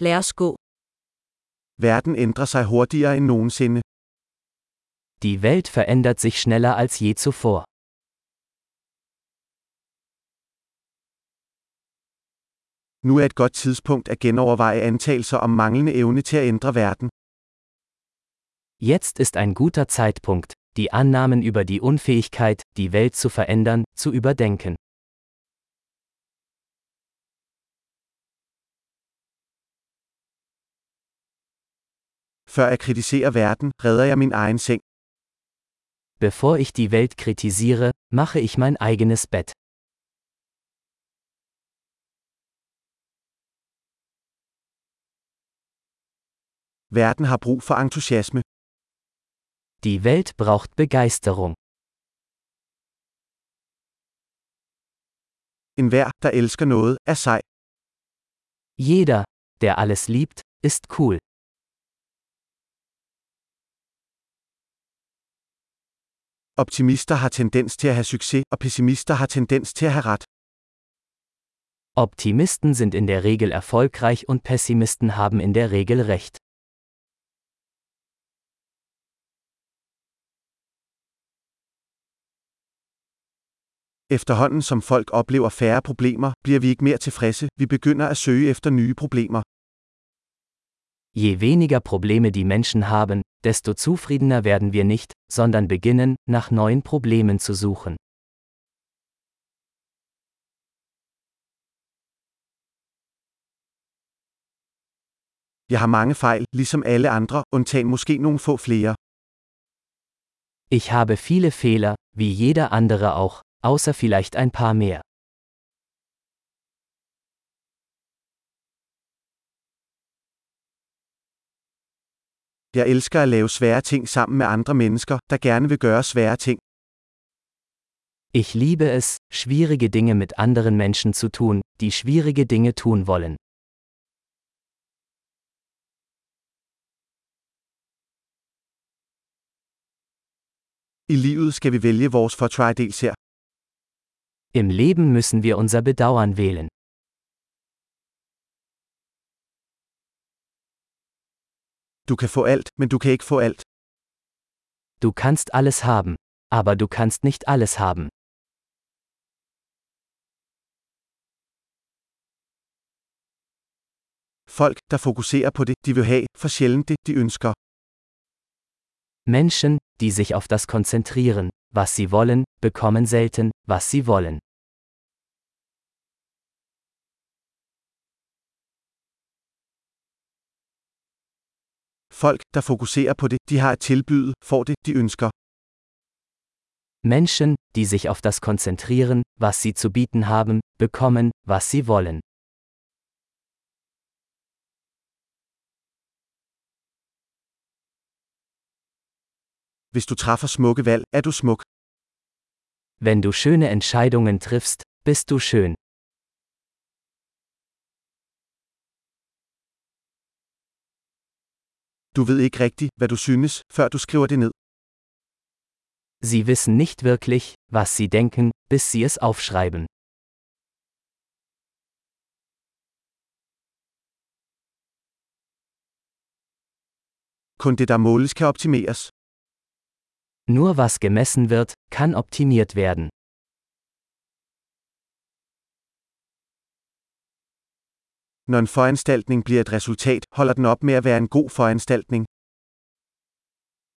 Lad os gå. Verden ændrer sig hurtigere end nogensinde. Die Welt verändert sich schneller als je zuvor. Nu er et godt tidspunkt at genoverveje antagelser om manglende evne til at ændre verden. Jetzt ist ein guter Zeitpunkt, die Annahmen über die Unfähigkeit, die Welt zu verändern, zu überdenken. Før jeg kritiserer verden, redder jeg min egen seng. Bevor ich die Welt kritisiere, mache ich mein eigenes Bett. Verden har brug for entusiasme. Die Welt braucht Begeisterung. En hver, der elsker noget, er sej. Jeder, der alles liebt, ist cool. Optimister har tendens til at have succes, og pessimister har tendens til at have ret. Optimisten sind in der Regel erfolgreich und Pessimisten haben in der Regel recht. Efterhånden som folk oplever færre problemer, bliver vi ikke mere tilfredse, vi begynder at søge efter nye problemer. Je weniger Probleme die Menschen haben, desto zufriedener werden wir nicht, sondern beginnen, nach neuen Problemen zu suchen. Jeg har mange fejl, ligesom alle andre, undtagen måske nogle få flere. Ich habe viele Fehler, wie jeder andere auch, außer vielleicht ein paar mehr. Jeg elsker at lave svære ting sammen med andre mennesker, der gerne vil gøre svære ting. Ich liebe es, schwierige Dinge mit anderen Menschen zu tun, die schwierige Dinge tun wollen. I livet skal vi vælge vores her. Im Leben müssen wir unser Bedauern wählen. Du kan få alt, men du kan ikke få alt. Du kannst alles haben, aber du kannst nicht alles haben. Folk, der fokuserer på det, de vil have, for sjældent det, de ønsker. Menschen, die sich auf das konzentrieren, was sie wollen, bekommen selten, was sie wollen. Folk, der fokuserer på det, de har at tilbyde, får det, de ønsker. Menschen, die sich auf das konzentrieren, was sie zu bieten haben, bekommen, was sie wollen. Hvis du træffer smukke valg, er du smuk. Wenn du schöne Entscheidungen triffst, bist du schön. Du ved ikke rigtigt, hvad du synes, før du skriver det ned. Sie wissen nicht wirklich, was sie denken, bis sie es aufschreiben. Kun det, der måles, kan optimeres. Nur was gemessen wird, kann optimiert werden. Når en foranstaltning bliver et resultat, holder den op med at være en god foranstaltning.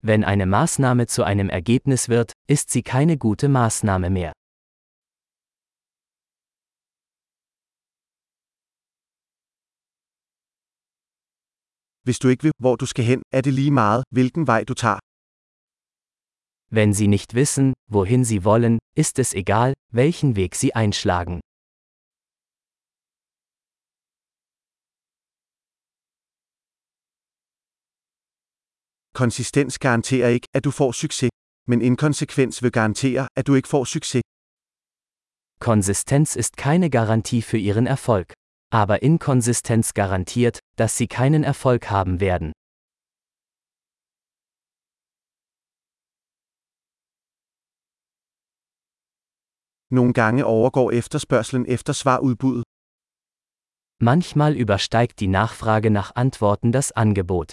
Wenn eine Maßnahme zu einem Ergebnis wird, ist sie keine gute Maßnahme mehr. Hvis du ikke ved, hvor du skal hen, er det lige meget, hvilken vej du tager. Wenn sie nicht wissen, wohin sie wollen, ist es egal, welchen Weg sie einschlagen. Konsistens garanterer ikke, at du får succes, men inkonsekvens vil garantere, at du ikke får succes. Konsistenz ist keine Garantie für ihren Erfolg. Aber Inkonsistenz garantiert, dass sie keinen Erfolg haben werden. Nogle gange overgår efterspørgselen efter svarudbuddet. Manchmal übersteigt die Nachfrage nach Antworten das Angebot.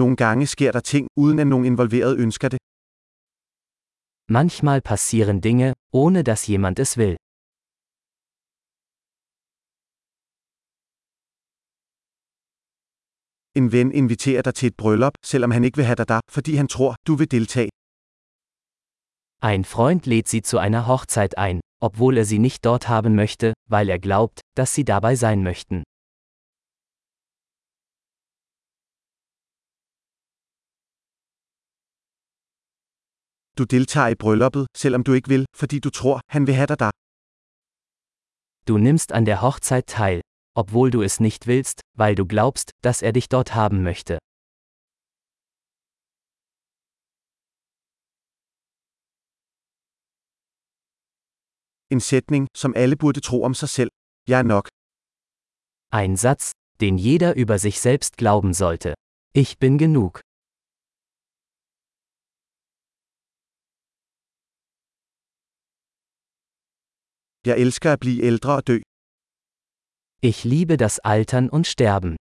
Nogle gange sker der ting, uden at nogen involveret ønsker det. Manchmal passieren Dinge, ohne dass jemand es will. En ven inviterer dig til et bryllup, selvom han ikke vil have dig der, fordi han tror, du vil deltage. Ein Freund lädt sie zu einer Hochzeit ein, obwohl er sie nicht dort haben möchte, weil er glaubt, dass sie dabei sein möchten. Du deltager i brylluppet, selvom du ikke vil, fordi du tror, han vil have dig der. Du nimmst an der Hochzeit teil, obwohl du es nicht willst, weil du glaubst, dass er dich dort haben möchte. En sætning, som alle burde tro om sig selv. Jeg er nok. Ein Satz, den jeder über sich selbst glauben sollte. Ich bin genug. Jeg elsker at blive ældre og dø. Ich liebe das Altern und Sterben.